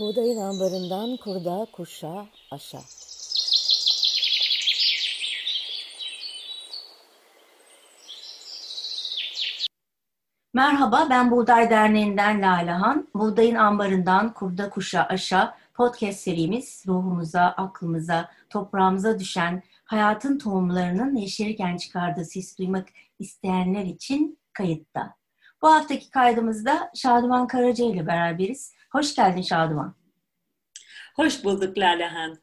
Buğdayın ambarından kurda, kuşa, aşa. Merhaba, ben Buğday Derneği'nden Lalehan. Buğdayın ambarından kurda, kuşa, aşa podcast serimiz ruhumuza, aklımıza, toprağımıza düşen hayatın tohumlarının yeşerirken çıkardığı ses duymak isteyenler için kayıtta. Bu haftaki kaydımızda Şaduman Karaca ile beraberiz. Hoş geldin Şaduman. Hoş bulduk Lalehan.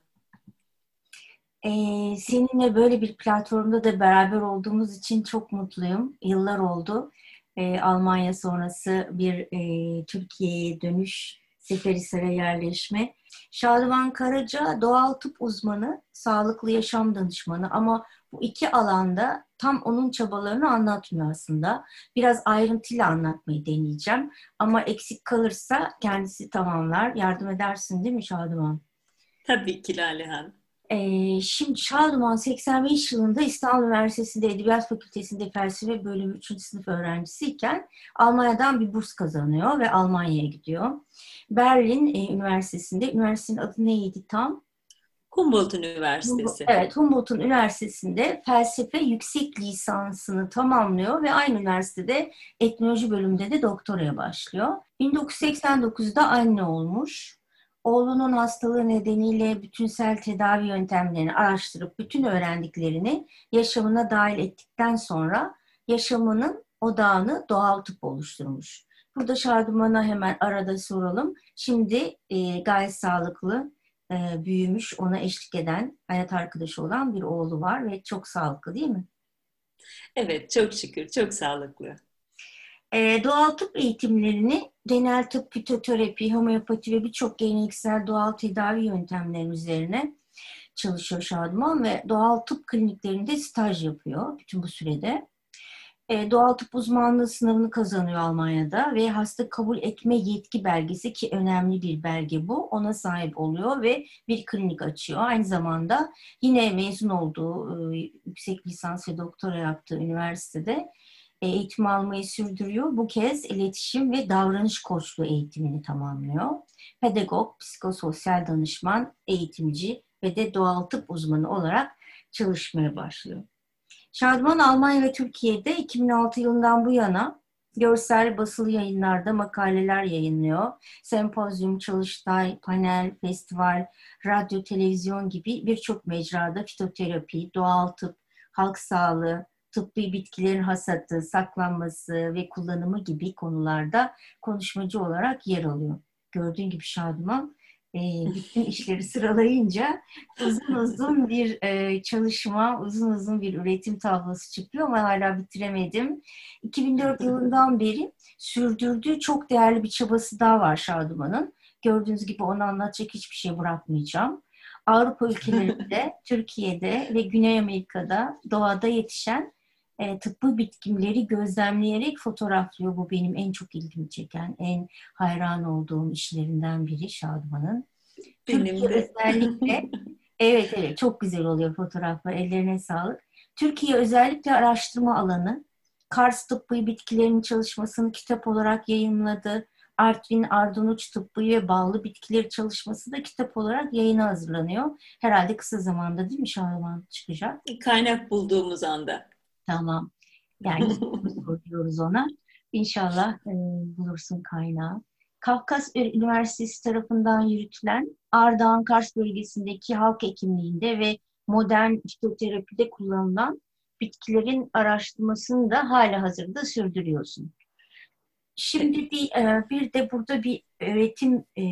Ee, seninle böyle bir platformda da beraber olduğumuz için çok mutluyum. Yıllar oldu. Ee, Almanya sonrası bir e, Türkiye'ye dönüş, Seferihisar'a yerleşme. Şaduman Karaca doğal tıp uzmanı, sağlıklı yaşam danışmanı ama bu iki alanda tam onun çabalarını anlatmıyor aslında. Biraz ayrıntıyla anlatmayı deneyeceğim. Ama eksik kalırsa kendisi tamamlar. Yardım edersin değil mi Şaduman? Tabii ki Lalehan. Ee, şimdi Şaduman 85 yılında İstanbul Üniversitesi'nde Edebiyat Fakültesi'nde felsefe bölümü 3. sınıf öğrencisiyken Almanya'dan bir burs kazanıyor ve Almanya'ya gidiyor. Berlin e, Üniversitesi'nde, üniversitenin adı neydi tam? Humboldt Üniversitesi. Evet, Humboldt'un üniversitesinde felsefe yüksek lisansını tamamlıyor ve aynı üniversitede etnoloji bölümünde de doktoraya başlıyor. 1989'da anne olmuş. Oğlunun hastalığı nedeniyle bütünsel tedavi yöntemlerini araştırıp bütün öğrendiklerini yaşamına dahil ettikten sonra yaşamının odağını doğal tıp oluşturmuş. Burada Şaduman'a hemen arada soralım. Şimdi e, gayet sağlıklı, e, büyümüş, ona eşlik eden, hayat arkadaşı olan bir oğlu var ve çok sağlıklı değil mi? Evet, çok şükür, çok sağlıklı. E, doğal tıp eğitimlerini genel tıp, fitoterapi, homeopati ve birçok geleneksel doğal tedavi yöntemleri üzerine çalışıyor Şaduman ve doğal tıp kliniklerinde staj yapıyor bütün bu sürede. E, doğal tıp uzmanlığı sınavını kazanıyor Almanya'da ve hasta kabul etme yetki belgesi ki önemli bir belge bu ona sahip oluyor ve bir klinik açıyor. Aynı zamanda yine mezun olduğu e, yüksek lisans ve doktora yaptığı üniversitede e, eğitim almayı sürdürüyor. Bu kez iletişim ve davranış koçluğu eğitimini tamamlıyor. Pedagog, psikososyal danışman, eğitimci ve de doğal tıp uzmanı olarak çalışmaya başlıyor. Şadman Almanya ve Türkiye'de 2006 yılından bu yana görsel basılı yayınlarda makaleler yayınlıyor. Sempozyum, çalıştay, panel, festival, radyo, televizyon gibi birçok mecrada fitoterapi, doğal tıp, halk sağlığı, tıbbi bitkilerin hasatı, saklanması ve kullanımı gibi konularda konuşmacı olarak yer alıyor. Gördüğün gibi Şaduman e, bütün işleri sıralayınca uzun uzun bir e, çalışma, uzun uzun bir üretim tablosu çıkıyor ama hala bitiremedim. 2004 yılından beri sürdürdüğü çok değerli bir çabası daha var Şaduman'ın. Gördüğünüz gibi onu anlatacak hiçbir şey bırakmayacağım. Avrupa ülkelerinde, Türkiye'de ve Güney Amerika'da doğada yetişen e, tıbbi bitkimleri gözlemleyerek fotoğraflıyor. Bu benim en çok ilgimi çeken, en hayran olduğum işlerinden biri Şaduman'ın. Benim de. özellikle, evet evet çok güzel oluyor fotoğraflar, ellerine sağlık. Türkiye özellikle araştırma alanı, Kars tıbbi bitkilerin çalışmasını kitap olarak yayınladı. Artvin Ardunuç tıbbi ve bağlı bitkileri çalışması da kitap olarak yayına hazırlanıyor. Herhalde kısa zamanda değil mi Şaduman çıkacak? Kaynak bulduğumuz anda. Tamam. Yani soruyoruz ona. İnşallah e, bulursun kaynağı. Kafkas Üniversitesi tarafından yürütülen Ardahan Kars bölgesindeki halk hekimliğinde ve modern fitoterapide kullanılan bitkilerin araştırmasını da hala hazırda sürdürüyorsun. Şimdi bir, e, bir de burada bir öğretim e,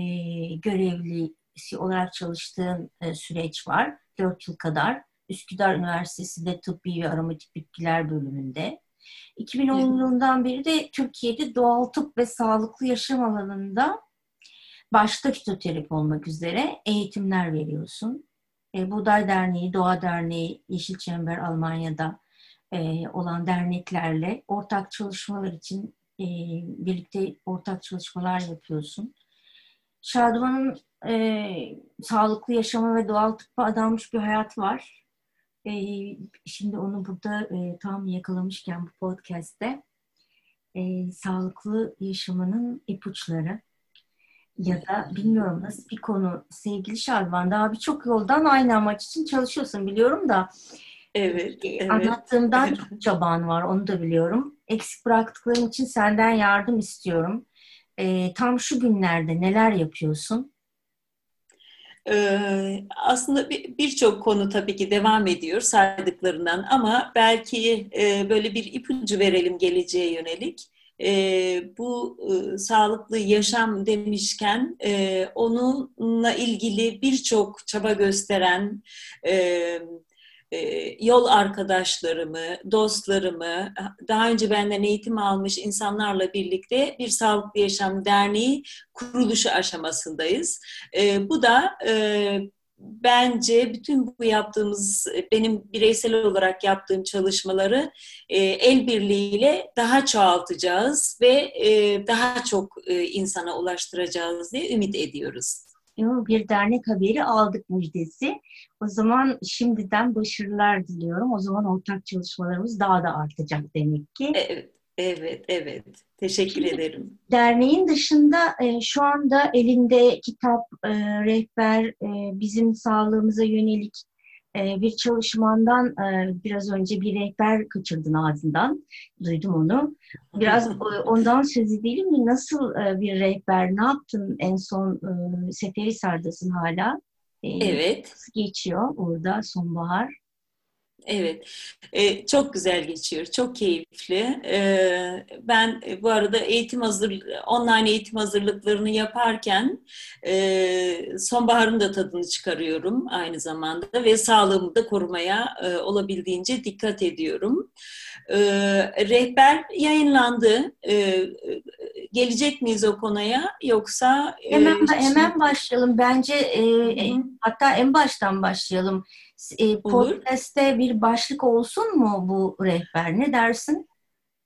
görevlisi olarak çalıştığın e, süreç var. Dört yıl kadar. Üsküdar Üniversitesi'nde tıbbi ve aromatik bitkiler bölümünde. 2010 yılından beri de Türkiye'de doğal tıp ve sağlıklı yaşam alanında başta fitoterapi olmak üzere eğitimler veriyorsun. E, Buğday Derneği, Doğa Derneği, Yeşil Çember Almanya'da e, olan derneklerle ortak çalışmalar için e, birlikte ortak çalışmalar yapıyorsun. Şaduman'ın e, sağlıklı yaşama ve doğal tıbba adanmış bir hayat var. E, şimdi onu burada e, tam yakalamışken bu podcast'te e, sağlıklı yaşamanın ipuçları. Ya da bilmiyorum nasıl bir konu sevgili Şarvan. Daha birçok yoldan aynı amaç için çalışıyorsun biliyorum da. Evet, evet. Anlattığımdan çok çaban var onu da biliyorum. Eksik bıraktıklarım için senden yardım istiyorum. E, tam şu günlerde neler yapıyorsun? Ee, aslında birçok bir konu tabii ki devam ediyor saydıklarından ama belki e, böyle bir ipucu verelim geleceğe yönelik. E, bu e, sağlıklı yaşam demişken e, onunla ilgili birçok çaba gösteren e, yol arkadaşlarımı, dostlarımı, daha önce benden eğitim almış insanlarla birlikte bir Sağlıklı Yaşam Derneği kuruluşu aşamasındayız. E, bu da e, bence bütün bu yaptığımız, benim bireysel olarak yaptığım çalışmaları el birliğiyle daha çoğaltacağız ve daha çok insana ulaştıracağız diye ümit ediyoruz bir dernek haberi aldık müjdesi. O zaman şimdiden başarılar diliyorum. O zaman ortak çalışmalarımız daha da artacak demek ki. Evet, evet, evet. Teşekkür Şimdi, ederim. Derneğin dışında e, şu anda elinde kitap, e, rehber, e, bizim sağlığımıza yönelik e, bir çalışmandan e, biraz önce bir rehber kaçırdın ağzından. Duydum onu. Biraz ondan söz edelim mi? Nasıl e, bir rehber? Ne yaptın en son? E, Seferihisar'dasın hala. evet. Geçiyor orada sonbahar? Evet, ee, çok güzel geçiyor, çok keyifli. Ee, ben bu arada eğitim hazır, online eğitim hazırlıklarını yaparken e, sonbaharın da tadını çıkarıyorum aynı zamanda ve sağlığımı da korumaya e, olabildiğince dikkat ediyorum. Ee, rehber yayınlandı. Ee, gelecek miyiz o konuya yoksa? E, hemen e, hemen başlayalım. Bence e, hatta en baştan başlayalım e, podcast'te bir başlık olsun mu bu rehber? Ne dersin?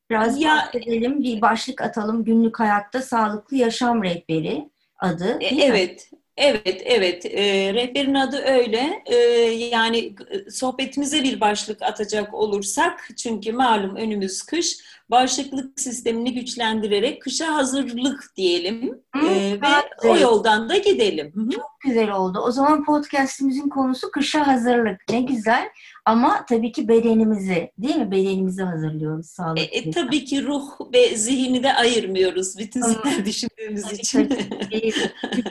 Biraz ya, bahsedelim, bir başlık atalım. Günlük hayatta sağlıklı yaşam rehberi adı. E, evet, mi? Evet, evet. E, rehberin adı öyle. E, yani sohbetimize bir başlık atacak olursak, çünkü malum önümüz kış, bağışıklık sistemini güçlendirerek kışa hazırlık diyelim Hı, e, ve o yoldan da gidelim. Çok güzel oldu. O zaman podcastimizin konusu kışa hazırlık. Ne güzel. Ama tabii ki bedenimizi, değil mi? Bedenimizi hazırlıyoruz sağlıklı. E, e, tabii ki ruh ve zihni de ayırmıyoruz bütün sefer düşündüğümüz tabii, için. Tabii,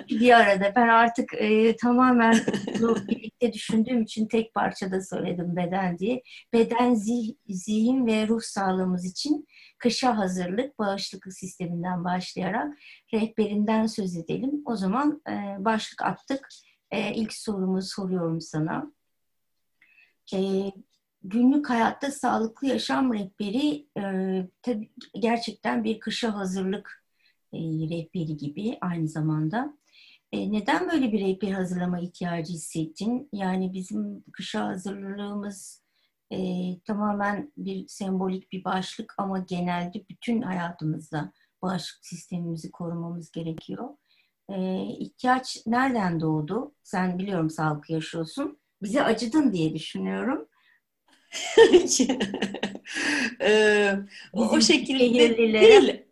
bir arada. Ben artık e, tamamen birlikte düşündüğüm için tek parçada söyledim beden diye. Beden, zih, zihin ve ruh sağlığımız için kışa hazırlık bağışıklık sisteminden başlayarak rehberinden söz edelim. O zaman e, başlık attık. E, ilk sorumu soruyorum sana. E, günlük hayatta sağlıklı yaşam rehberi e, tabii gerçekten bir kışa hazırlık e, rehberi gibi aynı zamanda. E, neden böyle bir rehber hazırlama ihtiyacı hissettin? Yani bizim kışa hazırlığımız e, tamamen bir sembolik bir başlık ama genelde bütün hayatımızda bağışıklık sistemimizi korumamız gerekiyor. E, ihtiyaç nereden doğdu? Sen biliyorum sağlık yaşıyorsun. Bize acıdın diye düşünüyorum. ee, o şekilde değil.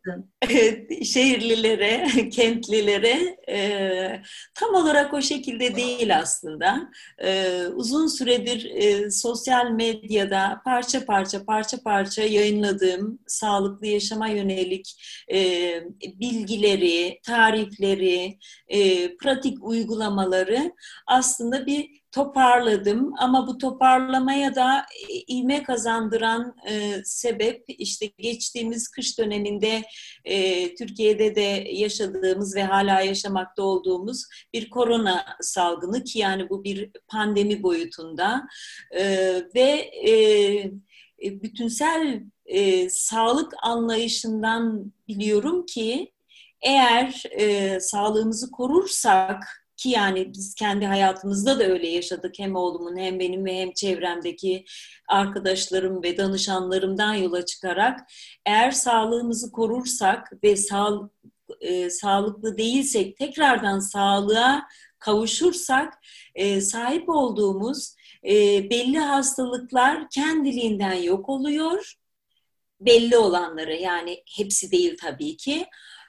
şehirlilere, kentlilere e, tam olarak o şekilde değil aslında. E, uzun süredir e, sosyal medyada parça parça parça parça yayınladığım sağlıklı yaşama yönelik e, bilgileri, tarifleri, e, pratik uygulamaları aslında bir toparladım. Ama bu toparlamaya da ivme kazandıran e, sebep işte geçtiğimiz kış döneminde e, Türkiye'de de yaşadığımız ve hala yaşamakta olduğumuz bir korona salgını ki yani bu bir pandemi boyutunda. E, ve e, e bütünsel e, sağlık anlayışından biliyorum ki eğer e, sağlığımızı korursak ki yani biz kendi hayatımızda da öyle yaşadık. Hem oğlumun hem benim ve hem çevremdeki arkadaşlarım ve danışanlarımdan yola çıkarak eğer sağlığımızı korursak ve sağ, e, sağlıklı değilsek tekrardan sağlığa kavuşursak e, sahip olduğumuz e, belli hastalıklar kendiliğinden yok oluyor. Belli olanları yani hepsi değil tabii ki.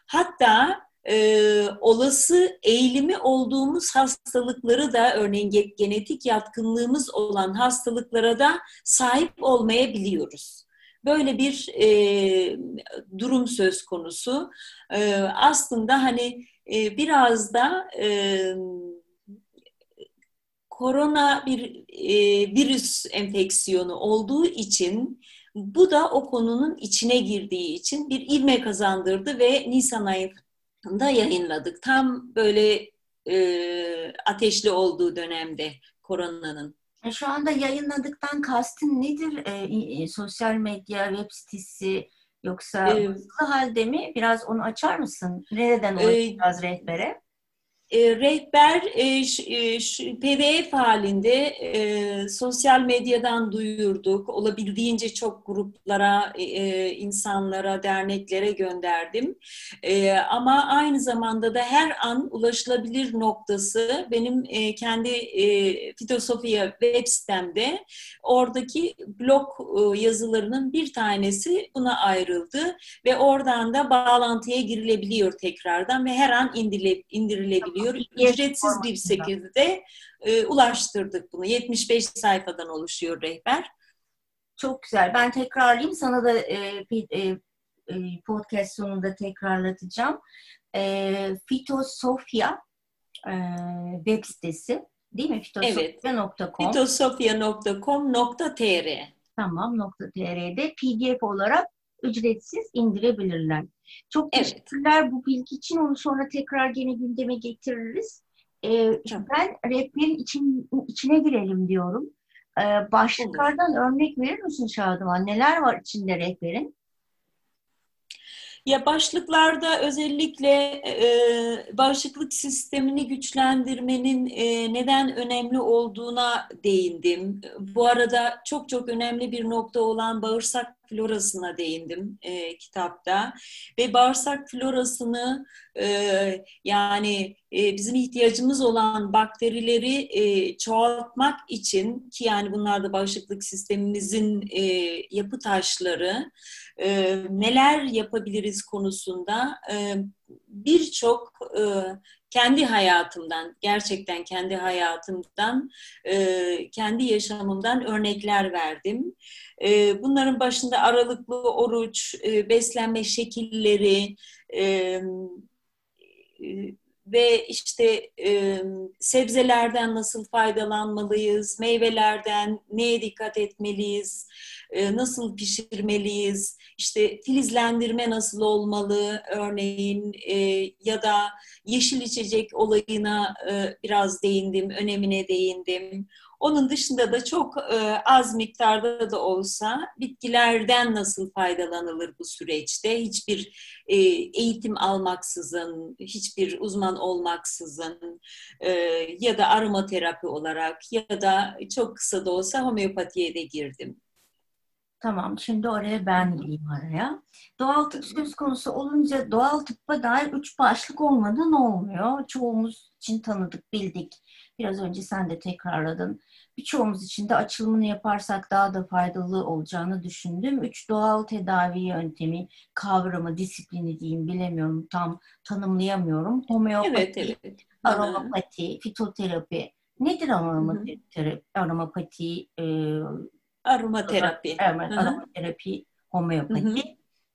Hatta e, olası eğilimi olduğumuz hastalıkları da örneğin genetik yatkınlığımız olan hastalıklara da sahip olmayabiliyoruz. Böyle bir e, durum söz konusu. E, aslında hani e, biraz da e, korona bir e, virüs enfeksiyonu olduğu için bu da o konunun içine girdiği için bir ilme kazandırdı ve Nisan ayında yayınladık. Tam böyle e, ateşli olduğu dönemde koronanın. E, şu anda yayınladıktan kastın nedir? E, e, sosyal medya, web sitesi yoksa ee, halde mi? Biraz onu açar mısın? Nereden ulaşacağız e, rehbere? E, rehber e, ş, e, ş, PDF halinde e, sosyal medyadan duyurduk. Olabildiğince çok gruplara, e, e, insanlara, derneklere gönderdim. E, ama aynı zamanda da her an ulaşılabilir noktası benim e, kendi e, Fitosofya web sitemde oradaki blog e, yazılarının bir tanesi buna ayrıldı ve oradan da bağlantıya girilebiliyor tekrardan ve her an indire, indirilebiliyor oluyor. Ücretsiz bir şekilde e, ulaştırdık bunu. 75 sayfadan oluşuyor rehber. Çok güzel. Ben tekrarlayayım. Sana da e, e, e, podcast sonunda tekrarlatacağım. E, Fitosofya e, web sitesi değil mi? Fitosofya.com evet. Fitosofya.com.tr Tamam. .tr'de pdf olarak ücretsiz indirebilirler. Çok evet. teşekkürler bu bilgi için. Onu sonra tekrar gene gündeme getiririz. Ee, ben rehberin için, içine girelim diyorum. Ee, başlıklardan Olur. örnek verir misin Şadıman? Neler var içinde rehberin? Ya başlıklarda özellikle e, bağışıklık sistemini güçlendirmenin e, neden önemli olduğuna değindim. Bu arada çok çok önemli bir nokta olan bağırsak florasına değindim e, kitapta. Ve bağırsak florasını e, yani e, bizim ihtiyacımız olan bakterileri e, çoğaltmak için ki yani bunlar da bağışıklık sistemimizin e, yapı taşları e, neler yapabiliriz konusunda e, birçok e, kendi hayatımdan, gerçekten kendi hayatımdan, e, kendi yaşamımdan örnekler verdim. E, bunların başında aralıklı oruç, e, beslenme şekilleri, ve işte sebzelerden nasıl faydalanmalıyız, meyvelerden neye dikkat etmeliyiz, nasıl pişirmeliyiz, işte filizlendirme nasıl olmalı örneğin e, ya da yeşil içecek olayına e, biraz değindim, önemine değindim. Onun dışında da çok e, az miktarda da olsa bitkilerden nasıl faydalanılır bu süreçte? Hiçbir e, eğitim almaksızın, hiçbir uzman olmaksızın e, ya da aromaterapi olarak ya da çok kısa da olsa homeopatiye de girdim. Tamam, şimdi oraya ben gireyim araya. Doğal tıp söz konusu olunca doğal tıbba dair üç başlık olmadan olmuyor. Çoğumuz için tanıdık, bildik. Biraz önce sen de tekrarladın. Birçoğumuz için de açılımını yaparsak daha da faydalı olacağını düşündüm. Üç doğal tedavi yöntemi, kavramı, disiplini diyeyim bilemiyorum, tam tanımlayamıyorum. Homeopati, evet, evet. aromapati, fitoterapi. Nedir aromapati? Aromapati, e, aromaterapi. Evet, aromaterapi, homeopati Hı-hı.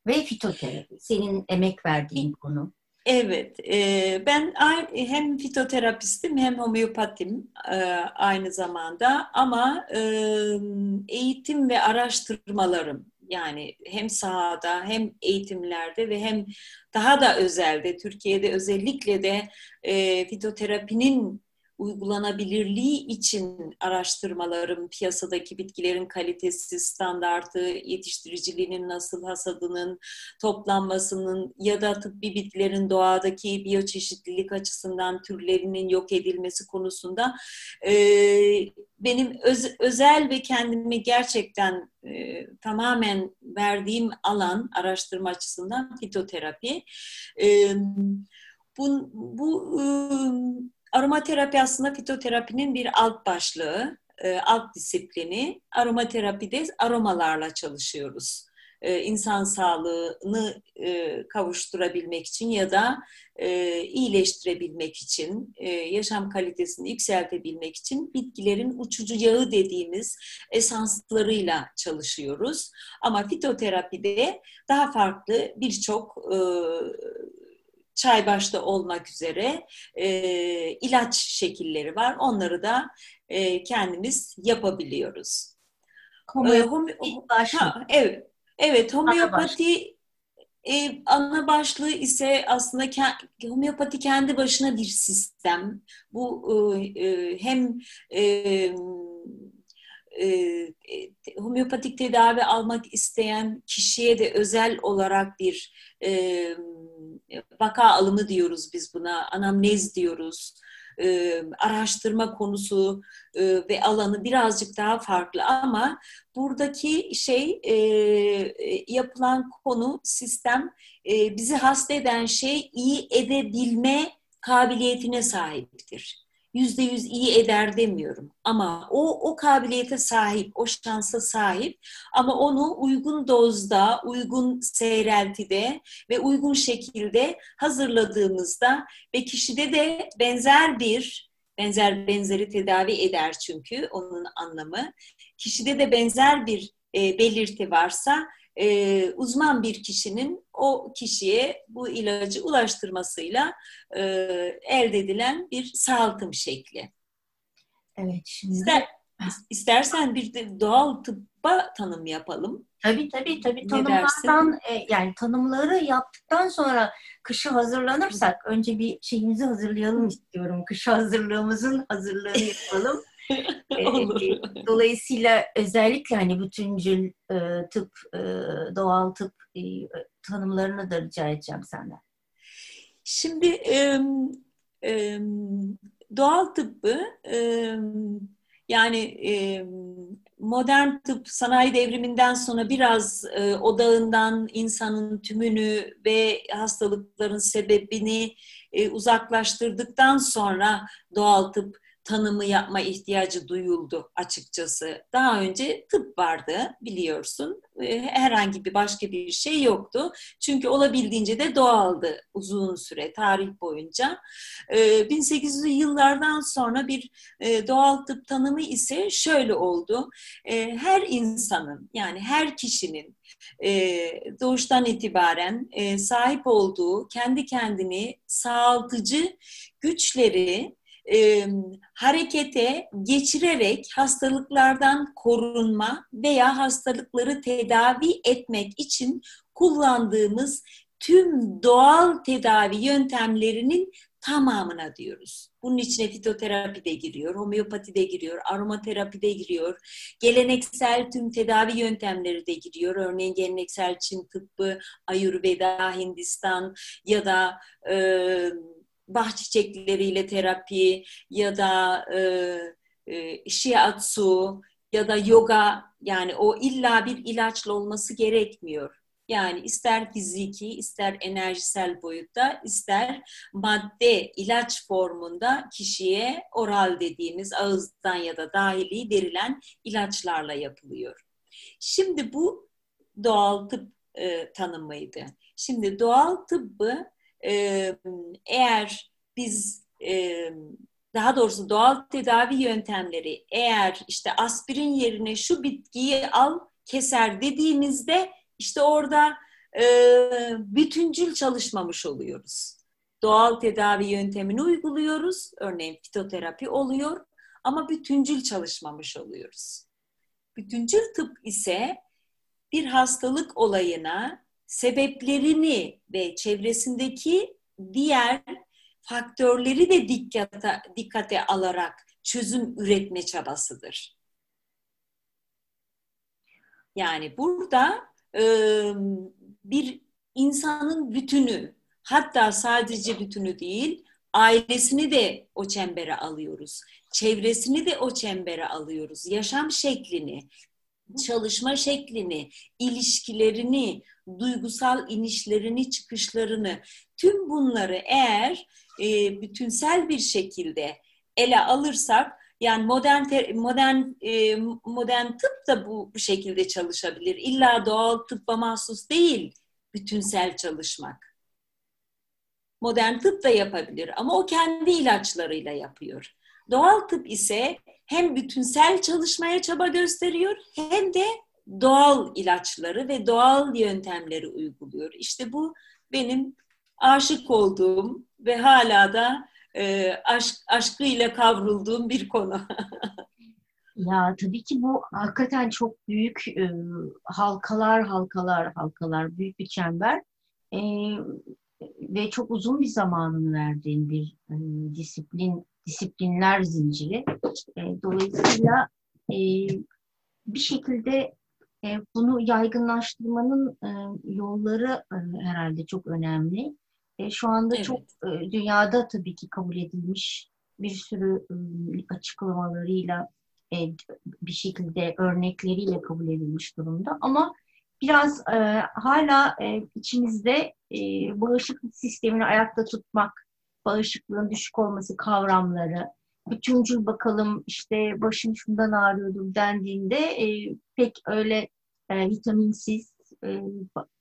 ve fitoterapi. Senin emek verdiğin konu. Evet, e, ben hem fitoterapistim hem homeopatim e, aynı zamanda ama e, eğitim ve araştırmalarım yani hem sahada hem eğitimlerde ve hem daha da özelde Türkiye'de özellikle de fitoterapinin uygulanabilirliği için araştırmalarım, piyasadaki bitkilerin kalitesi, standartı, yetiştiriciliğinin nasıl, hasadının, toplanmasının ya da tıbbi bitkilerin doğadaki biyoçeşitlilik açısından türlerinin yok edilmesi konusunda e, benim öz, özel ve kendimi gerçekten e, tamamen verdiğim alan araştırma açısından fitoterapi. E, bu, bu e, Aromaterapi aslında fitoterapinin bir alt başlığı, e, alt disiplini. Aromaterapide aromalarla çalışıyoruz. e, insan sağlığını e, kavuşturabilmek için ya da e, iyileştirebilmek için, yaşam kalitesini yükseltebilmek için bitkilerin uçucu yağı dediğimiz esanslarıyla çalışıyoruz. Ama fitoterapide daha farklı birçok e, çay başta olmak üzere e, ilaç şekilleri var. Onları da e, kendimiz yapabiliyoruz. Homeopati, ha, evet, evet homeopati e, ana başlığı ise aslında ke, homeopati kendi başına bir sistem. Bu e, e, hem e, e, homeopatik tedavi almak isteyen kişiye de özel olarak bir e, vaka alımı diyoruz biz buna, anamnez diyoruz. E, araştırma konusu e, ve alanı birazcık daha farklı. Ama buradaki şey e, yapılan konu sistem e, bizi hasta eden şey iyi edebilme kabiliyetine sahiptir yüzde yüz iyi eder demiyorum. Ama o, o kabiliyete sahip, o şansa sahip ama onu uygun dozda, uygun seyreltide ve uygun şekilde hazırladığımızda ve kişide de benzer bir, benzer benzeri tedavi eder çünkü onun anlamı. Kişide de benzer bir e, belirti varsa e, uzman bir kişinin o kişiye bu ilacı ulaştırmasıyla e, elde edilen bir sağaltım şekli. Evet şimdi. İster, istersen bir de doğal tıbba tanım yapalım. Tabii tabii tabii tanımlardan e, yani tanımları yaptıktan sonra kışa hazırlanırsak önce bir şeyimizi hazırlayalım istiyorum. Kışa hazırlığımızın hazırlığını yapalım. Ee, dolayısıyla özellikle hani bütüncül e, tıp, e, doğal tıp e, tanımlarını da rica edeceğim senden. Şimdi e, e, doğal tıbbı e, yani e, modern tıp sanayi devriminden sonra biraz e, odağından insanın tümünü ve hastalıkların sebebini e, uzaklaştırdıktan sonra doğal tıp tanımı yapma ihtiyacı duyuldu açıkçası. Daha önce tıp vardı biliyorsun. Herhangi bir başka bir şey yoktu. Çünkü olabildiğince de doğaldı uzun süre tarih boyunca. 1800'lü yıllardan sonra bir e, doğal tıp tanımı ise şöyle oldu. E, her insanın yani her kişinin e, doğuştan itibaren sahip olduğu kendi kendini sağaltıcı güçleri e, harekete geçirerek hastalıklardan korunma veya hastalıkları tedavi etmek için kullandığımız tüm doğal tedavi yöntemlerinin tamamına diyoruz. Bunun içine fitoterapi de giriyor, homeopati de giriyor, aromaterapi de giriyor, geleneksel tüm tedavi yöntemleri de giriyor. Örneğin geleneksel Çin tıbbı, Ayurveda, Hindistan ya da e, bah çiçekleriyle terapi ya da e, e, shiatsu ya da yoga yani o illa bir ilaçla olması gerekmiyor. Yani ister fiziki, ister enerjisel boyutta, ister madde, ilaç formunda kişiye oral dediğimiz ağızdan ya da dahili verilen ilaçlarla yapılıyor. Şimdi bu doğal tıp e, tanımıydı. Şimdi doğal tıbbı eğer biz daha doğrusu doğal tedavi yöntemleri eğer işte aspirin yerine şu bitkiyi al keser dediğimizde işte orada bütüncül çalışmamış oluyoruz. Doğal tedavi yöntemini uyguluyoruz. Örneğin fitoterapi oluyor ama bütüncül çalışmamış oluyoruz. Bütüncül tıp ise bir hastalık olayına sebeplerini ve çevresindeki diğer faktörleri de dikkate, dikkate alarak çözüm üretme çabasıdır. Yani burada e, bir insanın bütünü, hatta sadece bütünü değil, ailesini de o çembere alıyoruz. Çevresini de o çembere alıyoruz. Yaşam şeklini, çalışma şeklini, ilişkilerini, duygusal inişlerini, çıkışlarını, tüm bunları eğer e, bütünsel bir şekilde ele alırsak Yani modern modern e, modern tıp da bu, bu şekilde çalışabilir. İlla doğal tıbba mahsus değil bütünsel çalışmak. Modern tıp da yapabilir ama o kendi ilaçlarıyla yapıyor. Doğal tıp ise hem bütünsel çalışmaya çaba gösteriyor hem de doğal ilaçları ve doğal yöntemleri uyguluyor. İşte bu benim aşık olduğum ve hala da e, aşk aşkıyla kavrulduğum bir konu. ya tabii ki bu hakikaten çok büyük e, halkalar halkalar halkalar büyük bir çember e, ve çok uzun bir zamanını verdiğin bir e, disiplin disiplinler zinciri. E, dolayısıyla e, bir şekilde e, bunu yaygınlaştırmanın e, yolları e, herhalde çok önemli. E, şu anda evet. çok e, dünyada tabii ki kabul edilmiş bir sürü e, açıklamalarıyla e, bir şekilde örnekleriyle kabul edilmiş durumda. Ama biraz e, hala e, içimizde e, bağışıklık sistemini ayakta tutmak, bağışıklığın düşük olması kavramları, bütüncül bakalım işte başım şundan ağrıyordur dendiğinde e, pek öyle e, vitaminsiz, e,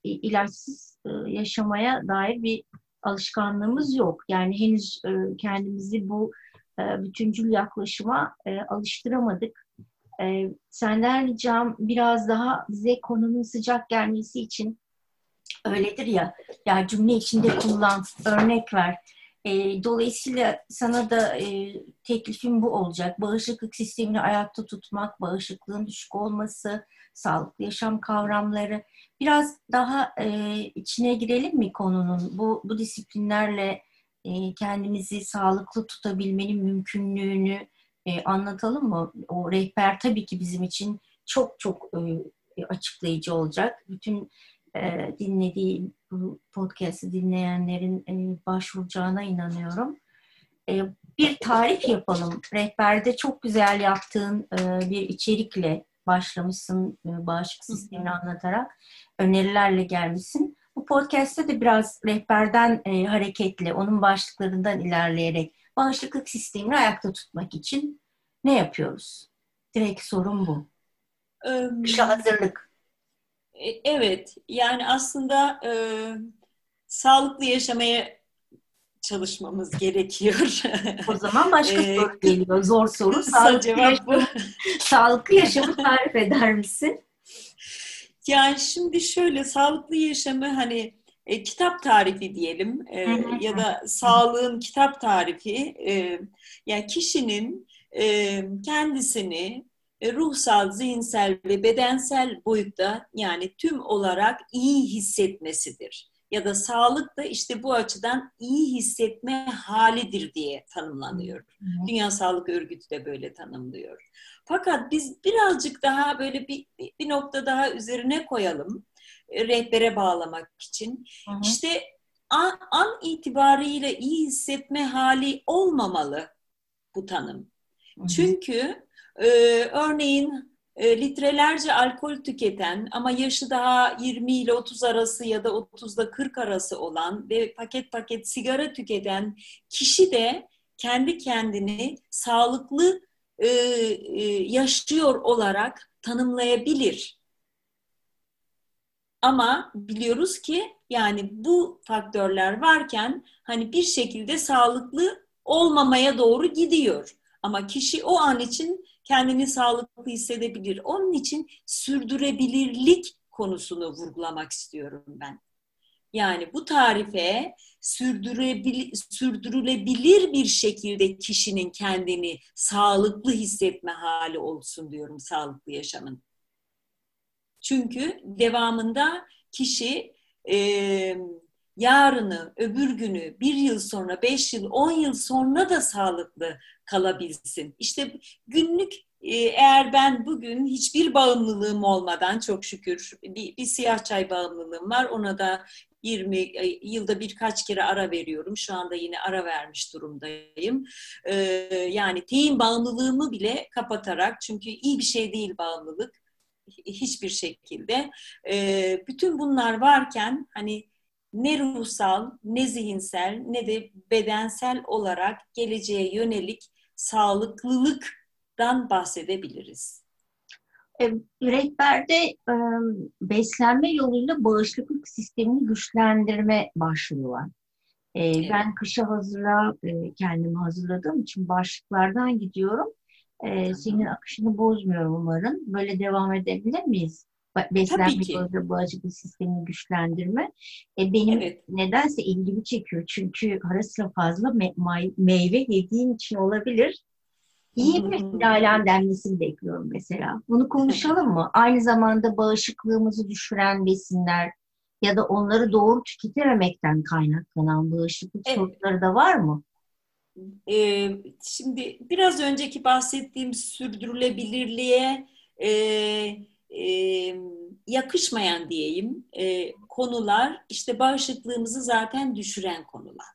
ilaçsız e, yaşamaya dair bir alışkanlığımız yok. Yani henüz e, kendimizi bu e, bütüncül yaklaşıma e, alıştıramadık. E, senden ricam biraz daha bize konunun sıcak gelmesi için öyledir ya, ya cümle içinde kullan, örnek ver. E, dolayısıyla sana da e, teklifim bu olacak. Bağışıklık sistemini ayakta tutmak, bağışıklığın düşük olması, sağlıklı yaşam kavramları. Biraz daha e, içine girelim mi konunun? Bu, bu disiplinlerle e, kendimizi sağlıklı tutabilmenin mümkünlüğünü e, anlatalım mı? O rehber tabii ki bizim için çok çok e, açıklayıcı olacak. Bütün e, dinlediği bu podcast'ı dinleyenlerin e, başvuracağına inanıyorum. E, bir tarif yapalım. Rehberde çok güzel yaptığın e, bir içerikle başlamışsın e, bağışıklık sistemini anlatarak önerilerle gelmişsin. Bu podcast'te de biraz rehberden e, hareketle, onun başlıklarından ilerleyerek bağışıklık sistemini ayakta tutmak için ne yapıyoruz? Direkt sorun bu. İşe hazırlık. E, evet, yani aslında e, sağlıklı yaşamaya çalışmamız gerekiyor. O zaman başka e, soru geliyor. Zor soru. Sağlıklı, cevap yaşamı, bu. sağlıklı yaşamı tarif eder misin? Yani şimdi şöyle sağlıklı yaşamı hani e, kitap tarifi diyelim e, ya da sağlığın kitap tarifi e, yani kişinin e, kendisini ruhsal, zihinsel ve bedensel boyutta yani tüm olarak iyi hissetmesidir. Ya da sağlık da işte bu açıdan iyi hissetme halidir diye tanımlanıyor. Hı hı. Dünya Sağlık Örgütü de böyle tanımlıyor. Fakat biz birazcık daha böyle bir, bir nokta daha üzerine koyalım e, rehbere bağlamak için. Hı hı. İşte an, an itibariyle iyi hissetme hali olmamalı bu tanım. Hı hı. Çünkü e, örneğin e, litrelerce alkol tüketen ama yaşı daha 20 ile 30 arası ya da 30 ile 40 arası olan ve paket paket sigara tüketen kişi de kendi kendini sağlıklı e, e, yaşıyor olarak tanımlayabilir. Ama biliyoruz ki yani bu faktörler varken hani bir şekilde sağlıklı olmamaya doğru gidiyor. Ama kişi o an için kendini sağlıklı hissedebilir. Onun için sürdürebilirlik konusunu vurgulamak istiyorum ben. Yani bu tarife sürdürülebilir bir şekilde kişinin kendini sağlıklı hissetme hali olsun diyorum sağlıklı yaşamın. Çünkü devamında kişi yarını, öbür günü, bir yıl sonra, beş yıl, on yıl sonra da sağlıklı kalabilsin. İşte günlük e, eğer ben bugün hiçbir bağımlılığım olmadan çok şükür bir, bir siyah çay bağımlılığım var. Ona da 20 e, yılda birkaç kere ara veriyorum. Şu anda yine ara vermiş durumdayım. Ee, yani teyin bağımlılığımı bile kapatarak çünkü iyi bir şey değil bağımlılık hiçbir şekilde. Ee, bütün bunlar varken hani ne ruhsal, ne zihinsel, ne de bedensel olarak geleceğe yönelik sağlıklılık dan bahsedebiliriz. E, rehberde e, beslenme yoluyla bağışıklık sistemini güçlendirme başlığı var. E, evet. Ben kışa hazırla e, kendimi hazırladığım için başlıklardan gidiyorum. E, senin akışını bozmuyorum umarım. Böyle devam edebilir miyiz? Beslenme yoluyla bağışıklık sistemini güçlendirme. E, benim evet. nedense ilgimi çekiyor. Çünkü ara sıra fazla me- meyve yediğim için olabilir. İyi bir hmm. lalen demlisini bekliyorum mesela. Bunu konuşalım mı? Aynı zamanda bağışıklığımızı düşüren besinler ya da onları doğru tüketememekten kaynaklanan bağışıklık evet. sorunları da var mı? Ee, şimdi biraz önceki bahsettiğim sürdürülebilirliğe e, e, yakışmayan diyeyim e, konular işte bağışıklığımızı zaten düşüren konular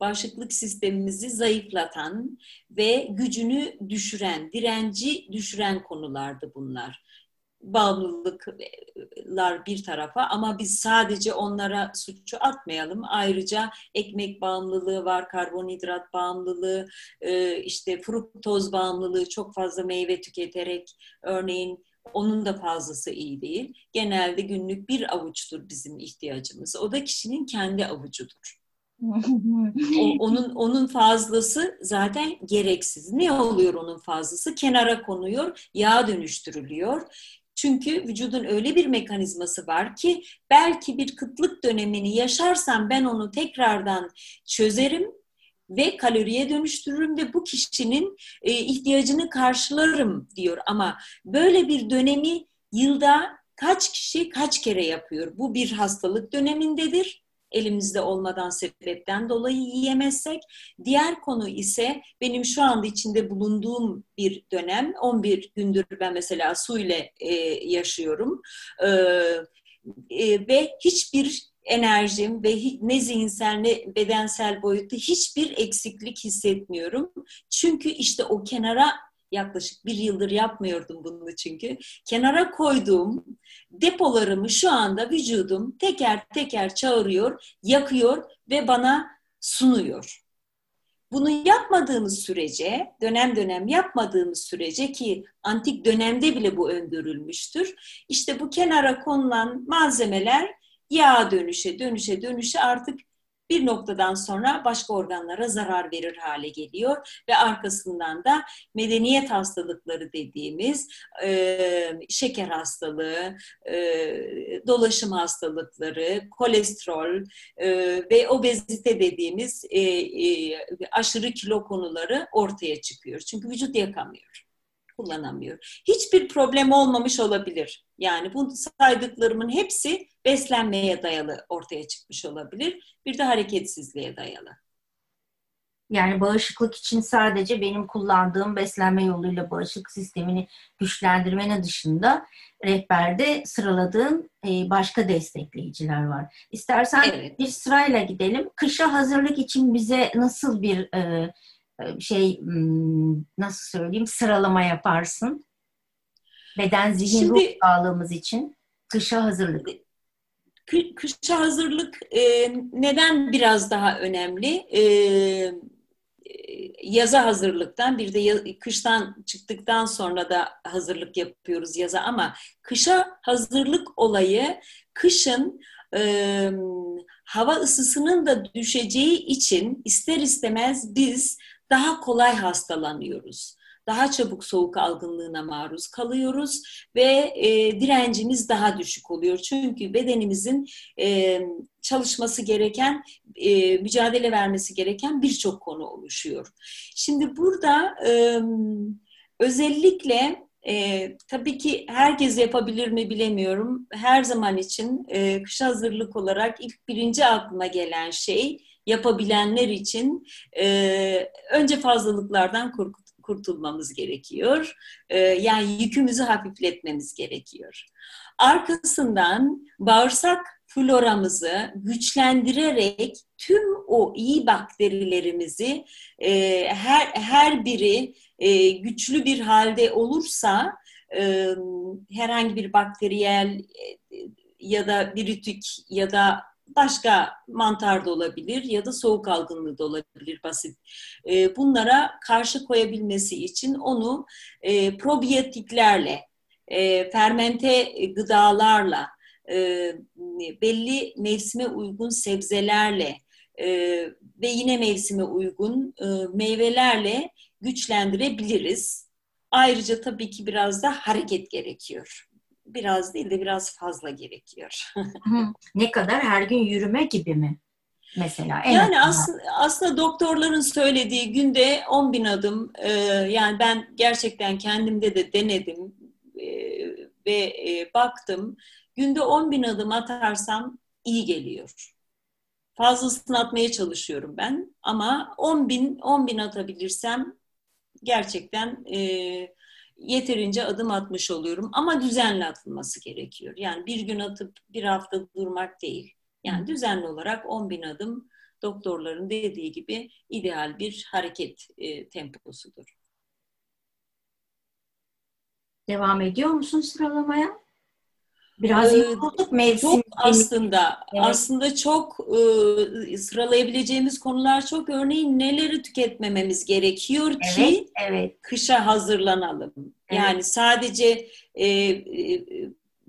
bağışıklık sistemimizi zayıflatan ve gücünü düşüren, direnci düşüren konulardı bunlar. Bağımlılıklar bir tarafa ama biz sadece onlara suçu atmayalım. Ayrıca ekmek bağımlılığı var, karbonhidrat bağımlılığı, işte fruktoz bağımlılığı, çok fazla meyve tüketerek örneğin onun da fazlası iyi değil. Genelde günlük bir avuçtur bizim ihtiyacımız. O da kişinin kendi avucudur o, onun onun fazlası zaten gereksiz. Ne oluyor onun fazlası? Kenara konuyor, yağ dönüştürülüyor. Çünkü vücudun öyle bir mekanizması var ki belki bir kıtlık dönemini yaşarsam ben onu tekrardan çözerim ve kaloriye dönüştürürüm ve bu kişinin e, ihtiyacını karşılarım diyor. Ama böyle bir dönemi yılda kaç kişi kaç kere yapıyor? Bu bir hastalık dönemindedir elimizde olmadan sebepten dolayı yiyemezsek. Diğer konu ise benim şu anda içinde bulunduğum bir dönem. 11 gündür ben mesela su ile e, yaşıyorum. E, e, ve hiçbir enerjim ve ne zihinsel ne bedensel boyutta hiçbir eksiklik hissetmiyorum. Çünkü işte o kenara yaklaşık bir yıldır yapmıyordum bunu çünkü. Kenara koyduğum depolarımı şu anda vücudum teker teker çağırıyor, yakıyor ve bana sunuyor. Bunu yapmadığımız sürece, dönem dönem yapmadığımız sürece ki antik dönemde bile bu öngörülmüştür. İşte bu kenara konulan malzemeler yağ dönüşe dönüşe dönüşe artık bir noktadan sonra başka organlara zarar verir hale geliyor ve arkasından da medeniyet hastalıkları dediğimiz e, şeker hastalığı, e, dolaşım hastalıkları, kolesterol e, ve obezite dediğimiz e, e, aşırı kilo konuları ortaya çıkıyor. Çünkü vücut yakamıyor kullanamıyor. Hiçbir problem olmamış olabilir. Yani bu saydıklarımın hepsi beslenmeye dayalı ortaya çıkmış olabilir. Bir de hareketsizliğe dayalı. Yani bağışıklık için sadece benim kullandığım beslenme yoluyla bağışıklık sistemini güçlendirmenin dışında rehberde sıraladığın e, başka destekleyiciler var. İstersen evet. bir sırayla gidelim. Kışa hazırlık için bize nasıl bir e, e, şey hmm, nasıl söyleyeyim sıralama yaparsın? Beden, zihin, Şimdi, ruh sağlığımız için kışa hazırlık. Kışa hazırlık e, neden biraz daha önemli? E, yaza hazırlıktan bir de kıştan çıktıktan sonra da hazırlık yapıyoruz yaza ama kışa hazırlık olayı kışın e, hava ısısının da düşeceği için ister istemez biz daha kolay hastalanıyoruz. Daha çabuk soğuk algınlığına maruz kalıyoruz ve e, direncimiz daha düşük oluyor. Çünkü bedenimizin e, çalışması gereken, e, mücadele vermesi gereken birçok konu oluşuyor. Şimdi burada e, özellikle e, tabii ki herkes yapabilir mi bilemiyorum. Her zaman için e, kış hazırlık olarak ilk birinci aklıma gelen şey yapabilenler için e, önce fazlalıklardan kurtulmamız gerekiyor. E, yani yükümüzü hafifletmemiz gerekiyor. Arkasından bağırsak floramızı güçlendirerek tüm o iyi bakterilerimizi e, her her biri e, güçlü bir halde olursa e, herhangi bir bakteriyel ya da virütik ya da başka mantar da olabilir ya da soğuk algınlığı da olabilir basit. E, bunlara karşı koyabilmesi için onu e, probiyotiklerle, e, fermente gıdalarla, e, belli mevsime uygun sebzelerle e, ve yine mevsime uygun e, meyvelerle güçlendirebiliriz. Ayrıca tabii ki biraz da hareket gerekiyor. Biraz değil de biraz fazla gerekiyor. ne kadar? Her gün yürüme gibi mi? Mesela. En yani aslında, aslında doktorların söylediği günde 10 bin adım e, yani ben gerçekten kendimde de denedim e, ve e, baktım günde 10 bin adım atarsam iyi geliyor. Fazlasını atmaya çalışıyorum ben ama 10 bin, 10 bin atabilirsem gerçekten e, yeterince adım atmış oluyorum. Ama düzenli atılması gerekiyor. Yani bir gün atıp bir hafta durmak değil. Yani düzenli olarak 10 bin adım doktorların dediği gibi ideal bir hareket e, temposudur. Devam ediyor musun sıralamaya? Biraz ee, yorulduk mevsim. Çok aslında evet. aslında çok e, sıralayabileceğimiz konular çok. Örneğin neleri tüketmememiz gerekiyor ki evet, evet. kışa hazırlanalım. Evet. Yani sadece e, e,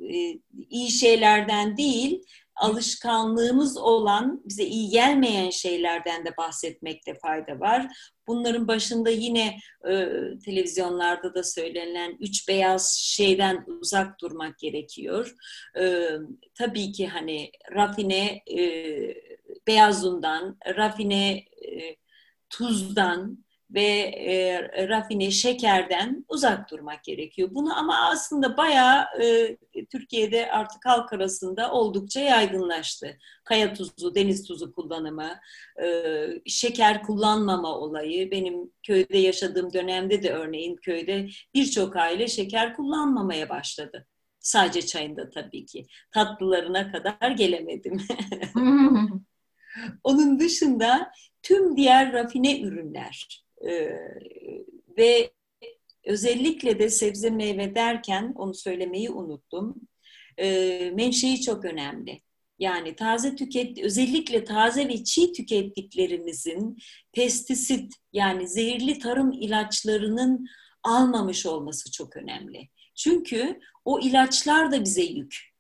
e, iyi şeylerden değil, alışkanlığımız olan, bize iyi gelmeyen şeylerden de bahsetmekte fayda var. Bunların başında yine e, televizyonlarda da söylenen üç beyaz şeyden uzak durmak gerekiyor. E, tabii ki hani rafine e, beyaz rafine e, tuzdan, ve e, rafine şekerden uzak durmak gerekiyor. Bunu ama aslında bayağı e, Türkiye'de artık halk arasında oldukça yaygınlaştı. Kaya tuzu, deniz tuzu kullanımı, e, şeker kullanmama olayı. Benim köyde yaşadığım dönemde de örneğin köyde birçok aile şeker kullanmamaya başladı. Sadece çayında tabii ki. Tatlılarına kadar gelemedim. Onun dışında tüm diğer rafine ürünler, ve özellikle de sebze meyve derken onu söylemeyi unuttum. Ee, menşei çok önemli. Yani taze tüket, özellikle taze ve çiğ tükettiklerimizin pestisit yani zehirli tarım ilaçlarının almamış olması çok önemli. Çünkü o ilaçlar da bize yük.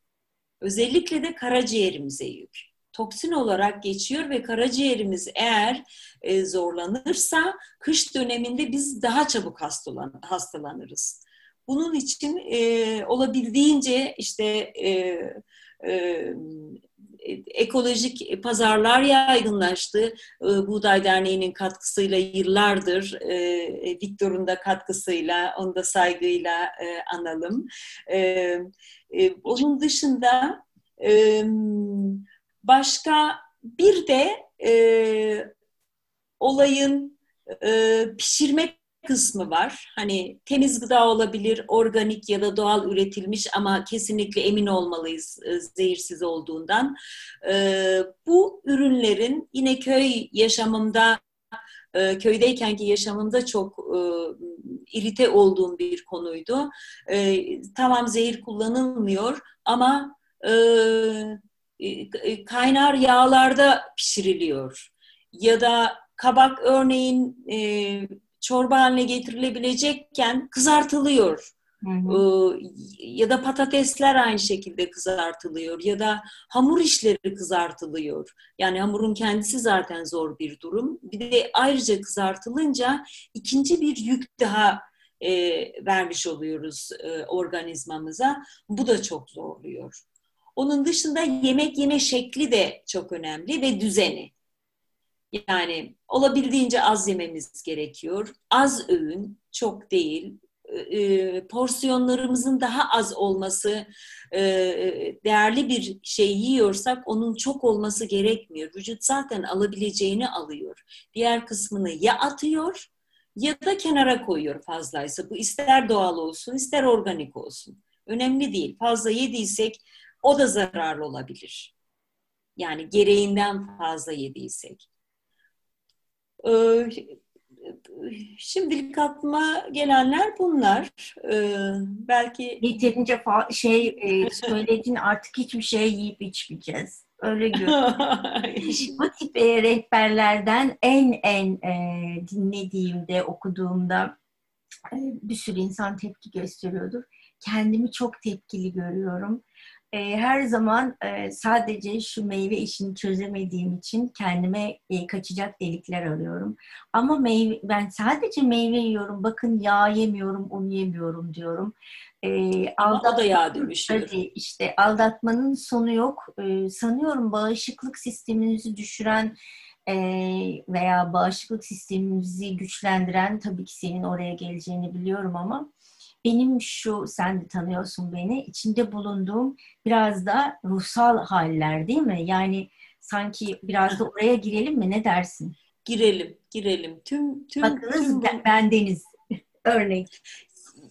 Özellikle de karaciğerimize yük toksin olarak geçiyor ve karaciğerimiz eğer e, zorlanırsa kış döneminde biz daha çabuk hastalan, hastalanırız. Bunun için e, olabildiğince işte e, e, ekolojik pazarlar yaygınlaştı. E, Buğday Derneği'nin katkısıyla yıllardır, e, Viktor'un da katkısıyla, onu da saygıyla e, analım. Onun dışında Başka bir de e, olayın e, pişirme kısmı var. Hani temiz gıda olabilir, organik ya da doğal üretilmiş ama kesinlikle emin olmalıyız e, zehirsiz olduğundan. E, bu ürünlerin yine köy yaşamımda e, köydeykenki yaşamımda çok e, irite olduğum bir konuydu. E, tamam zehir kullanılmıyor ama e, kaynar yağlarda pişiriliyor. Ya da kabak örneğin e, çorba haline getirilebilecekken kızartılıyor. Hı hı. Ya da patatesler aynı şekilde kızartılıyor ya da hamur işleri kızartılıyor. Yani hamurun kendisi zaten zor bir durum. Bir de ayrıca kızartılınca ikinci bir yük daha e, vermiş oluyoruz e, organizmamıza. Bu da çok zorluyor. Onun dışında yemek yeme şekli de çok önemli ve düzeni. Yani olabildiğince az yememiz gerekiyor. Az öğün, çok değil. E, porsiyonlarımızın daha az olması, e, değerli bir şey yiyorsak onun çok olması gerekmiyor. Vücut zaten alabileceğini alıyor. Diğer kısmını ya atıyor ya da kenara koyuyor fazlaysa. Bu ister doğal olsun, ister organik olsun. Önemli değil. Fazla yediysek o da zararlı olabilir. Yani gereğinden fazla yediysek. Ee, şimdilik aklıma gelenler bunlar. Ee, belki yeterince şey e, söylediğin artık hiçbir şey yiyip içmeyeceğiz. Öyle görüyorum. Bu tip e, rehberlerden en en e, dinlediğimde, okuduğumda e, bir sürü insan tepki gösteriyordur. Kendimi çok tepkili görüyorum e, her zaman e, sadece şu meyve işini çözemediğim için kendime e, kaçacak delikler arıyorum. Ama meyve, ben sadece meyve yiyorum, bakın yağ yemiyorum, un yemiyorum diyorum. E, Ama o da yağ dönüşüyor. İşte aldatmanın sonu yok. E, sanıyorum bağışıklık sisteminizi düşüren e, veya bağışıklık sistemimizi güçlendiren tabii ki senin oraya geleceğini biliyorum ama benim şu, sen de tanıyorsun beni, içinde bulunduğum biraz da ruhsal haller değil mi? Yani sanki biraz da oraya girelim mi? Ne dersin? Girelim, girelim. Tüm, tüm, Bakınız tüm... ben Deniz örnek.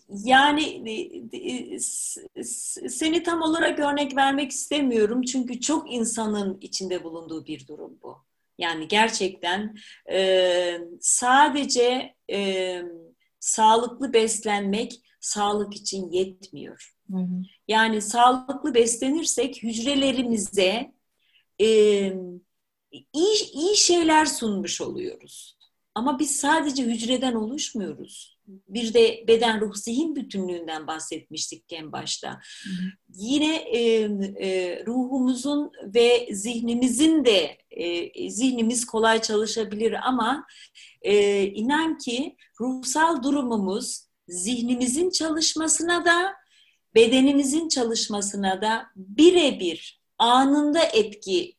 Yani e, e, seni tam olarak örnek vermek istemiyorum çünkü çok insanın içinde bulunduğu bir durum bu. Yani gerçekten e, sadece e, sağlıklı beslenmek sağlık için yetmiyor. Hı hı. Yani sağlıklı beslenirsek hücrelerimize e, iyi, iyi şeyler sunmuş oluyoruz. Ama biz sadece hücreden oluşmuyoruz. Bir de beden ruh zihin bütünlüğünden bahsetmiştik en başta. Hı. Yine e, e, ruhumuzun ve zihnimizin de e, zihnimiz kolay çalışabilir ama e, inan ki ruhsal durumumuz zihnimizin çalışmasına da bedenimizin çalışmasına da birebir anında etki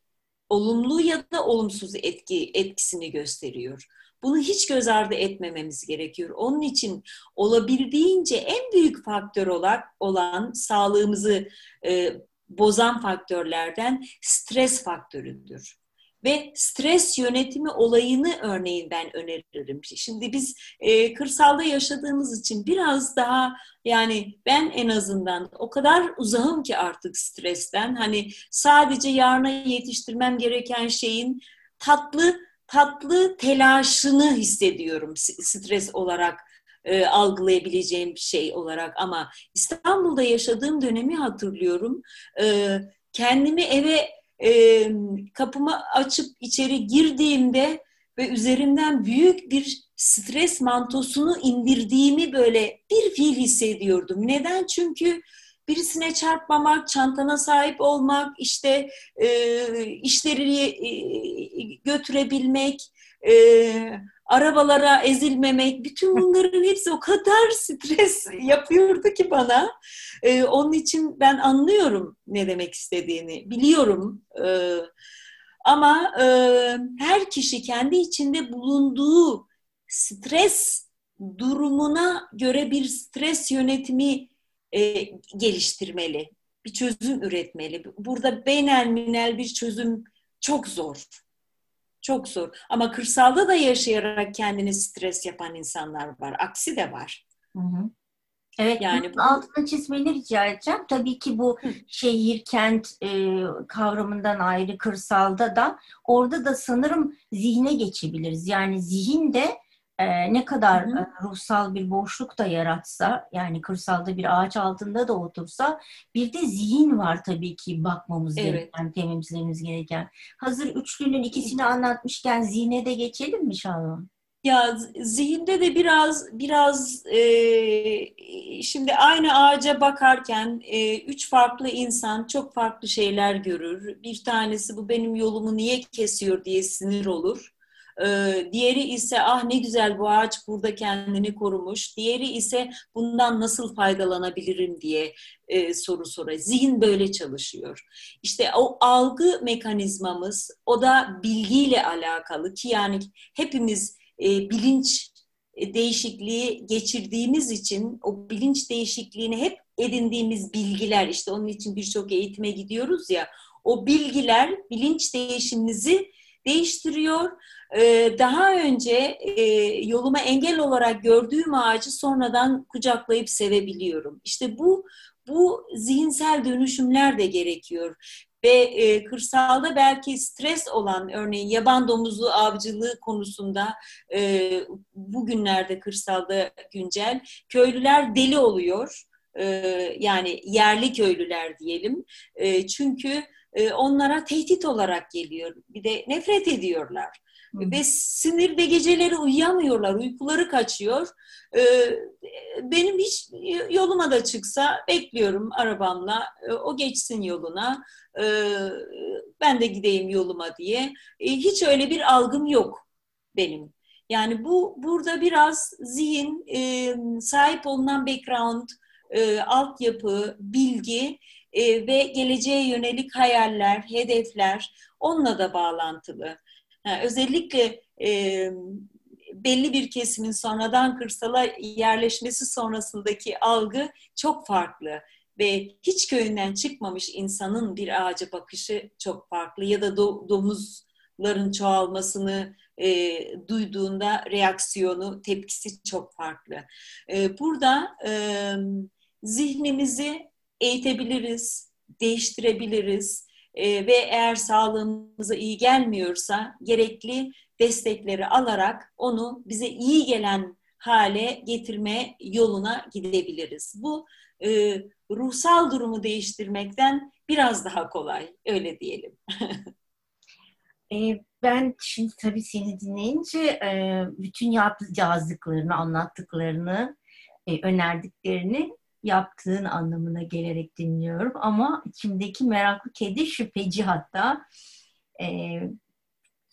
olumlu ya da olumsuz etki etkisini gösteriyor. Bunu hiç göz ardı etmememiz gerekiyor. Onun için olabildiğince en büyük faktör olarak olan sağlığımızı e, bozan faktörlerden stres faktörüdür ve stres yönetimi olayını örneğin ben öneririm. Şimdi biz e, kırsalda yaşadığımız için biraz daha yani ben en azından o kadar uzağım ki artık stresten. Hani sadece yarına yetiştirmem gereken şeyin tatlı tatlı telaşını hissediyorum stres olarak e, algılayabileceğim bir şey olarak ama İstanbul'da yaşadığım dönemi hatırlıyorum. E, kendimi eve e, kapımı açıp içeri girdiğimde ve üzerinden büyük bir stres mantosunu indirdiğimi böyle bir fiil hissediyordum. Neden? Çünkü birisine çarpmamak, çantana sahip olmak, işte e, işleri e, götürebilmek, e, arabalara ezilmemek, bütün bunların hepsi o kadar stres yapıyordu ki bana. Ee, onun için ben anlıyorum ne demek istediğini, biliyorum. Ee, ama e, her kişi kendi içinde bulunduğu stres durumuna göre bir stres yönetimi e, geliştirmeli, bir çözüm üretmeli. Burada beynelminel bir çözüm çok zor. Çok zor. Ama kırsalda da yaşayarak kendini stres yapan insanlar var. Aksi de var. Hı hı. Evet, yani bu... altına çizmeni rica edeceğim. Tabii ki bu şehir, kent e, kavramından ayrı kırsalda da orada da sanırım zihne geçebiliriz. Yani zihin de e, ne kadar hı hı. Ruhsal bir boşluk da yaratsa yani kırsalda bir ağaç altında da otursa bir de zihin var tabii ki bakmamız evet. gereken, temizlememiz gereken. Hazır üçlünün ikisini anlatmışken zihne de geçelim mi Şahan? Ya zihinde de biraz biraz e, şimdi aynı ağaca bakarken e, üç farklı insan çok farklı şeyler görür. Bir tanesi bu benim yolumu niye kesiyor diye sinir olur. Ee, diğeri ise ah ne güzel bu ağaç burada kendini korumuş. Diğeri ise bundan nasıl faydalanabilirim diye e, soru sorar. Zihin böyle çalışıyor. İşte o algı mekanizmamız o da bilgiyle alakalı ki yani hepimiz e, bilinç e, değişikliği geçirdiğimiz için o bilinç değişikliğini hep edindiğimiz bilgiler işte onun için birçok eğitime gidiyoruz ya o bilgiler bilinç değişimimizi değiştiriyor. Ee, daha önce e, yoluma engel olarak gördüğüm ağacı sonradan kucaklayıp sevebiliyorum. İşte bu bu zihinsel dönüşümler de gerekiyor ve e, kırsalda belki stres olan örneğin yaban domuzu avcılığı konusunda e, bugünlerde kırsalda güncel köylüler deli oluyor e, yani yerli köylüler diyelim. E, çünkü e, onlara tehdit olarak geliyor. Bir de nefret ediyorlar. Hı. Ve sinir ve geceleri uyuyamıyorlar, uykuları kaçıyor. E, benim hiç yoluma da çıksa bekliyorum arabamla, e, o geçsin yoluna, e, ben de gideyim yoluma diye. E, hiç öyle bir algım yok benim. Yani bu burada biraz zihin, e, sahip olunan background, e, altyapı, bilgi e, ve geleceğe yönelik hayaller, hedefler onunla da bağlantılı. Yani özellikle e, belli bir kesimin sonradan kırsala yerleşmesi sonrasındaki algı çok farklı ve hiç köyünden çıkmamış insanın bir ağaca bakışı çok farklı ya da do- domuzların çoğalmasını e, duyduğunda reaksiyonu, tepkisi çok farklı. E, burada e, zihnimizi eğitebiliriz, değiştirebiliriz e, ve eğer sağlığımıza iyi gelmiyorsa gerekli destekleri alarak onu bize iyi gelen hale getirme yoluna gidebiliriz. Bu e, ruhsal durumu değiştirmekten biraz daha kolay, öyle diyelim. e, ben şimdi tabii seni dinleyince e, bütün yazdıklarını, anlattıklarını, e, önerdiklerini yaptığın anlamına gelerek dinliyorum. Ama içimdeki meraklı kedi şüpheci hatta e,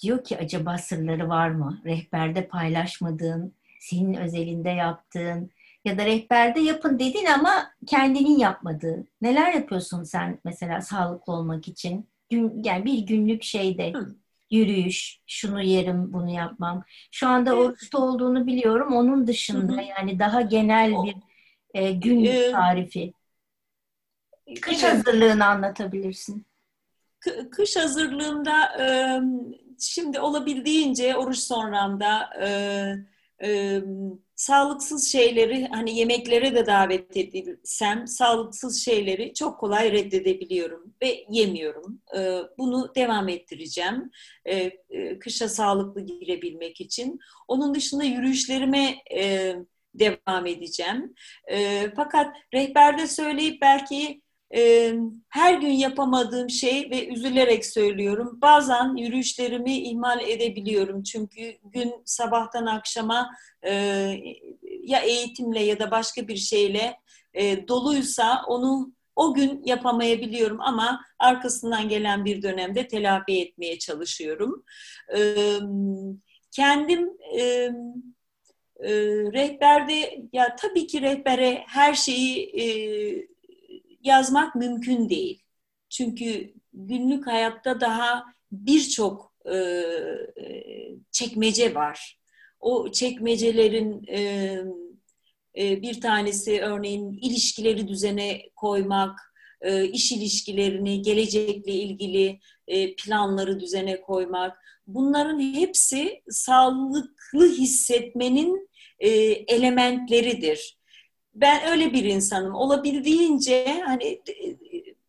diyor ki acaba sırları var mı? Rehberde paylaşmadığın, senin özelinde yaptığın ya da rehberde yapın dedin ama kendinin yapmadığı. Neler yapıyorsun sen mesela sağlıklı olmak için? Gün, yani bir günlük şeyde yürüyüş, şunu yerim, bunu yapmam. Şu anda oruçta olduğunu biliyorum. Onun dışında yani daha genel bir e, gün ee, tarifi. Kış evet. hazırlığını anlatabilirsin. Kış hazırlığında e, şimdi olabildiğince oruç sonramda e, e, sağlıksız şeyleri hani yemeklere de davet edilsem sağlıksız şeyleri çok kolay reddedebiliyorum ve yemiyorum. E, bunu devam ettireceğim e, kışa sağlıklı girebilmek için. Onun dışında yürüyüşlerime e, devam edeceğim. E, fakat rehberde söyleyip belki e, her gün yapamadığım şey ve üzülerek söylüyorum. Bazen yürüyüşlerimi ihmal edebiliyorum. Çünkü gün sabahtan akşama e, ya eğitimle ya da başka bir şeyle e, doluysa onu o gün yapamayabiliyorum ama arkasından gelen bir dönemde telafi etmeye çalışıyorum. E, kendim e, e, rehberde ya tabii ki rehbere her şeyi e, yazmak mümkün değil. Çünkü günlük hayatta daha birçok e, e, çekmece var. O çekmecelerin e, e, bir tanesi örneğin ilişkileri düzene koymak, e, iş ilişkilerini, gelecekle ilgili e, planları düzene koymak. Bunların hepsi sağlıklı hissetmenin e, elementleridir ben öyle bir insanım. Olabildiğince hani e,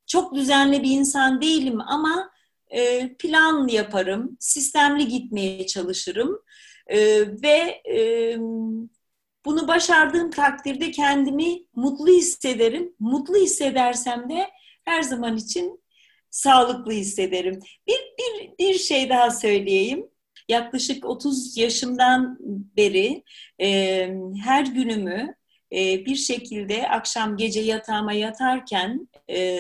çok düzenli bir insan değilim ama e, plan yaparım, sistemli gitmeye çalışırım e, ve e, bunu başardığım takdirde kendimi mutlu hissederim. Mutlu hissedersem de her zaman için sağlıklı hissederim. Bir, bir, bir şey daha söyleyeyim. Yaklaşık 30 yaşımdan beri e, her günümü e, bir şekilde akşam gece yatağıma yatarken e,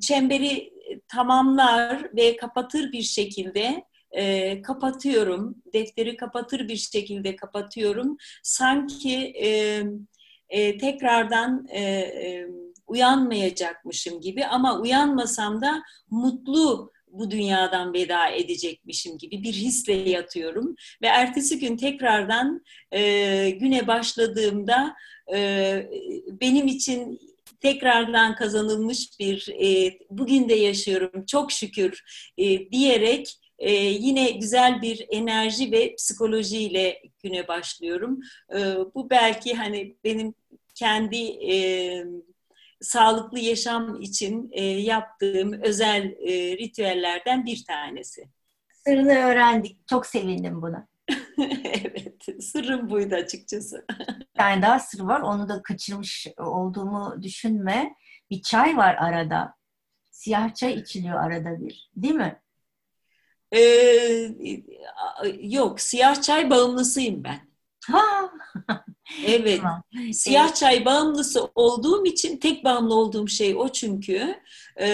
çemberi tamamlar ve kapatır bir şekilde e, kapatıyorum. Defteri kapatır bir şekilde kapatıyorum. Sanki e, e, tekrardan e, e, uyanmayacakmışım gibi ama uyanmasam da mutlu bu dünyadan veda edecekmişim gibi bir hisle yatıyorum ve ertesi gün tekrardan e, güne başladığımda e, benim için tekrardan kazanılmış bir e, bugün de yaşıyorum çok şükür e, diyerek e, yine güzel bir enerji ve psikolojiyle güne başlıyorum. E, bu belki hani benim kendi e, sağlıklı yaşam için e, yaptığım özel e, ritüellerden bir tanesi. Sırrını öğrendik. Çok sevindim buna. evet, sırrım buydu açıkçası. Yani daha sır var, onu da kaçırmış olduğumu düşünme. Bir çay var arada. Siyah çay içiliyor arada bir, değil mi? Ee, yok, siyah çay bağımlısıyım ben. Ha. evet. Tamam. Siyah çay bağımlısı olduğum için tek bağımlı olduğum şey o çünkü. Ee,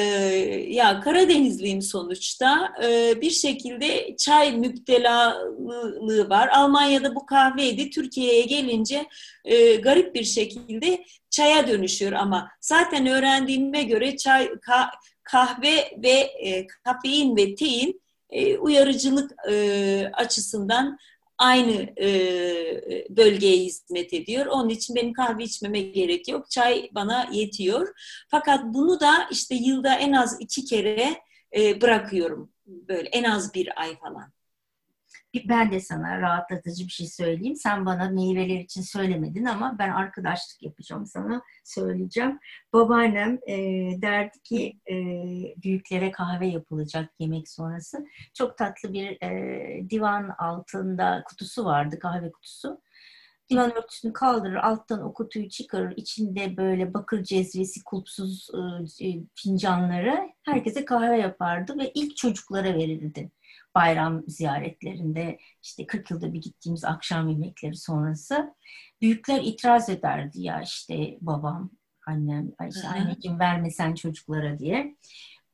ya Karadenizliyim sonuçta. Ee, bir şekilde çay müptelalığı var. Almanya'da bu kahveydi. Türkiye'ye gelince e, garip bir şekilde çaya dönüşüyor ama zaten öğrendiğime göre çay kahve ve e, kafein ve tein e, uyarıcılık e, açısından aynı e, bölgeye hizmet ediyor. Onun için benim kahve içmeme gerek yok. Çay bana yetiyor. Fakat bunu da işte yılda en az iki kere e, bırakıyorum. Böyle en az bir ay falan. Ben de sana rahatlatıcı bir şey söyleyeyim. Sen bana meyveler için söylemedin ama ben arkadaşlık yapacağım sana söyleyeceğim. Babaannem e, derdi ki e, büyüklere kahve yapılacak yemek sonrası. Çok tatlı bir e, divan altında kutusu vardı kahve kutusu. Divan örtüsünü kaldırır, alttan o kutuyu çıkarır. içinde böyle bakır cezvesi, kulpsuz e, fincanları herkese kahve yapardı ve ilk çocuklara verirdi bayram ziyaretlerinde işte 40 yılda bir gittiğimiz akşam yemekleri sonrası büyükler itiraz ederdi ya işte babam, annem, işte anneciğim vermesen çocuklara diye.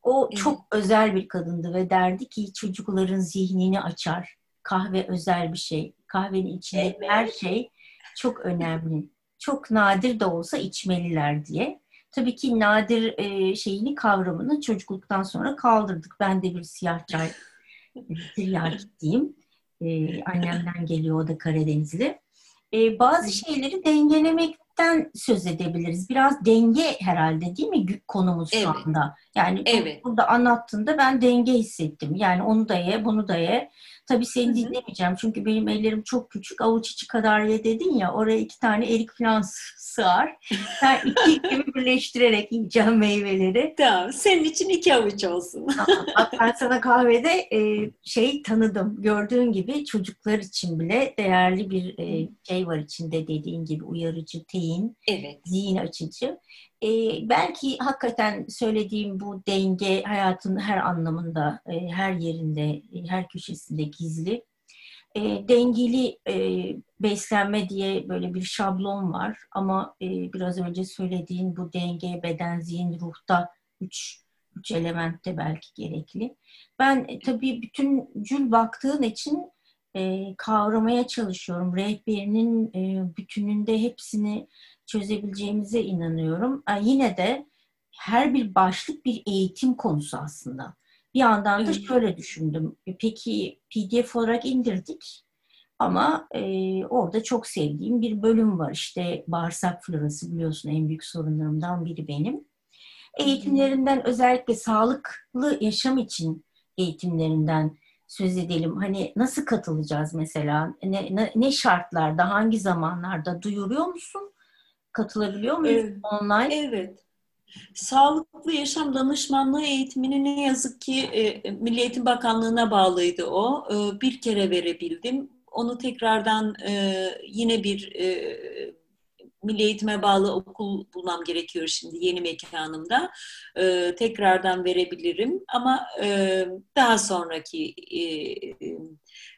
O evet. çok özel bir kadındı ve derdi ki çocukların zihnini açar. Kahve özel bir şey. Kahvenin içinde evet. her şey çok önemli. Çok nadir de olsa içmeliler diye. Tabii ki nadir e, şeyini kavramını çocukluktan sonra kaldırdık. Ben de bir siyah çay Trilyar gittiğim. E, annemden geliyor o da Karadenizli. E, bazı şeyleri dengelemekten söz edebiliriz. Biraz denge herhalde değil mi konumuz evet. şu anda? Yani evet. burada anlattığında ben denge hissettim. Yani onu da ye, bunu da ye. Tabii seni dinlemeyeceğim çünkü benim ellerim çok küçük. Avuç içi kadar ye dedin ya oraya iki tane erik falan sığar. Ben iki gibi birleştirerek yiyeceğim meyveleri. Tamam. Senin için iki avuç olsun. Tamam. Bak ben sana kahvede e, şey tanıdım. Gördüğün gibi çocuklar için bile değerli bir e, şey var içinde dediğin gibi uyarıcı, teyin, evet. zihin açıcı. E, belki hakikaten söylediğim bu denge hayatın her anlamında, e, her yerinde, e, her köşesinde gizli. E, dengeli e, beslenme diye böyle bir şablon var ama e, biraz önce söylediğin bu denge beden, zihin, ruhta üç, üç elementte belki gerekli. Ben e, tabii bütüncül baktığın için e, kavramaya çalışıyorum. Rehberinin e, bütününde hepsini çözebileceğimize inanıyorum. E, yine de her bir başlık bir eğitim konusu aslında. Bir yandan da şöyle düşündüm. E, peki PDF olarak indirdik ama e, orada çok sevdiğim bir bölüm var. İşte bağırsak florası biliyorsun en büyük sorunlarımdan biri benim. Eğitimlerinden özellikle sağlıklı yaşam için eğitimlerinden söz edelim. Hani nasıl katılacağız mesela? Ne, ne, ne şartlarda, hangi zamanlarda duyuruyor musun? Katılabiliyor muyuz evet. online? Evet. Sağlıklı yaşam danışmanlığı eğitimini ne yazık ki e, Milli Eğitim Bakanlığı'na bağlıydı o. E, bir kere verebildim. Onu tekrardan e, yine bir e, Milli Eğitim'e bağlı okul bulmam gerekiyor şimdi yeni mekanımda. E, tekrardan verebilirim ama e, daha sonraki e,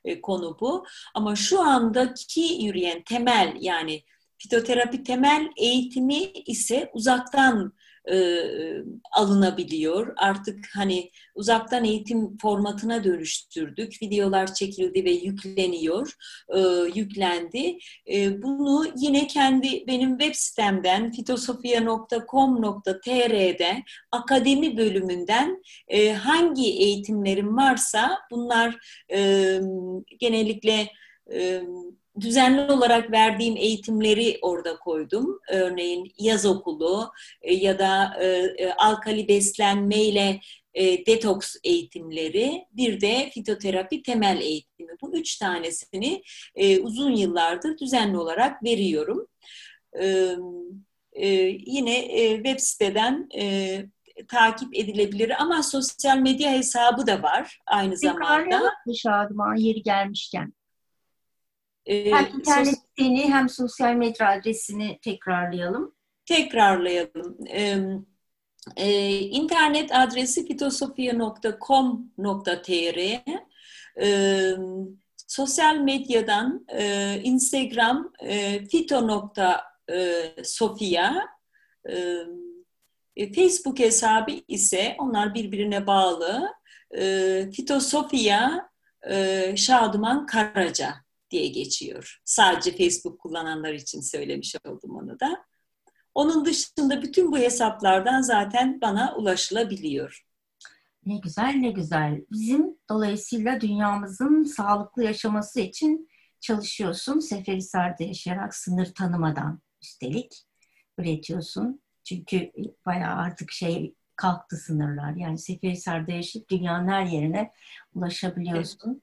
e, konu bu. Ama şu andaki yürüyen temel yani fitoterapi temel eğitimi ise uzaktan e, alınabiliyor. Artık hani uzaktan eğitim formatına dönüştürdük. Videolar çekildi ve yükleniyor, e, yüklendi. E, bunu yine kendi benim web sitemden fitosofia.com.tr'de akademi bölümünden e, hangi eğitimlerim varsa bunlar e, genellikle e, düzenli olarak verdiğim eğitimleri orada koydum. Örneğin yaz okulu e, ya da e, e, alkali beslenmeyle detoks eğitimleri, bir de fitoterapi temel eğitimi. Bu üç tanesini uzun yıllardır düzenli olarak veriyorum. Yine web siteden takip edilebilir ama sosyal medya hesabı da var aynı zamanda. Tekrar yeri gelmişken E, hem internet siteni hem sosyal medya adresini tekrarlayalım. Tekrarlayalım. E, e, internet adresi fitosofia.com.tr e, Sosyal medyadan e, Instagram e, fito.sofia e, e, Facebook hesabı ise onlar birbirine bağlı e, Fitosofia e, Şaduman Karaca diye geçiyor. Sadece Facebook kullananlar için söylemiş oldum onu da. Onun dışında bütün bu hesaplardan zaten bana ulaşılabiliyor. Ne güzel ne güzel. Bizim dolayısıyla dünyamızın sağlıklı yaşaması için çalışıyorsun. Seferihisar'da yaşayarak sınır tanımadan üstelik üretiyorsun. Çünkü bayağı artık şey kalktı sınırlar. Yani Seferihisar'da yaşayıp dünyanın her yerine ulaşabiliyorsun.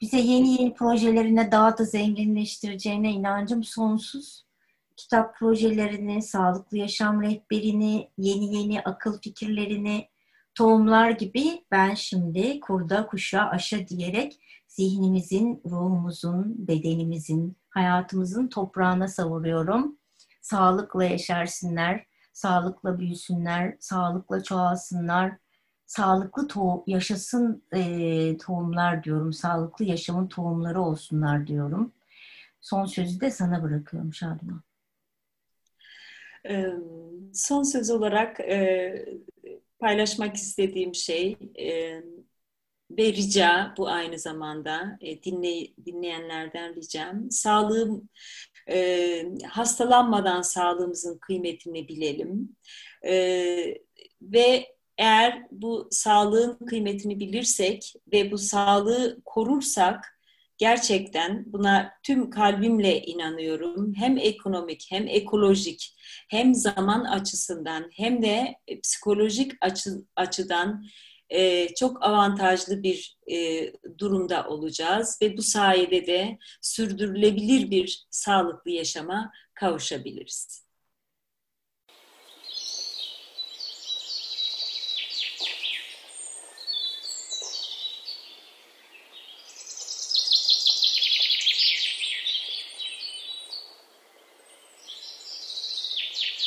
Bize yeni yeni projelerine daha da zenginleştireceğine inancım sonsuz. Kitap projelerini, sağlıklı yaşam rehberini, yeni yeni akıl fikirlerini, tohumlar gibi ben şimdi kurda kuşa aşa diyerek zihnimizin, ruhumuzun, bedenimizin, hayatımızın toprağına savuruyorum. Sağlıkla yaşarsınlar, sağlıkla büyüsünler, sağlıkla çoğalsınlar, sağlıklı to yaşasın e, tohumlar diyorum, sağlıklı yaşamın tohumları olsunlar diyorum. Son sözü de sana bırakıyorum Şadıman. Son söz olarak paylaşmak istediğim şey ve rica bu aynı zamanda e, dinley, dinleyenlerden ricam. Sağlığım e, hastalanmadan sağlığımızın kıymetini bilelim e, ve eğer bu sağlığın kıymetini bilirsek ve bu sağlığı korursak gerçekten buna tüm kalbimle inanıyorum. Hem ekonomik hem ekolojik hem zaman açısından hem de psikolojik açı, açıdan e, çok avantajlı bir e, durumda olacağız ve bu sayede de sürdürülebilir bir sağlıklı yaşama kavuşabiliriz.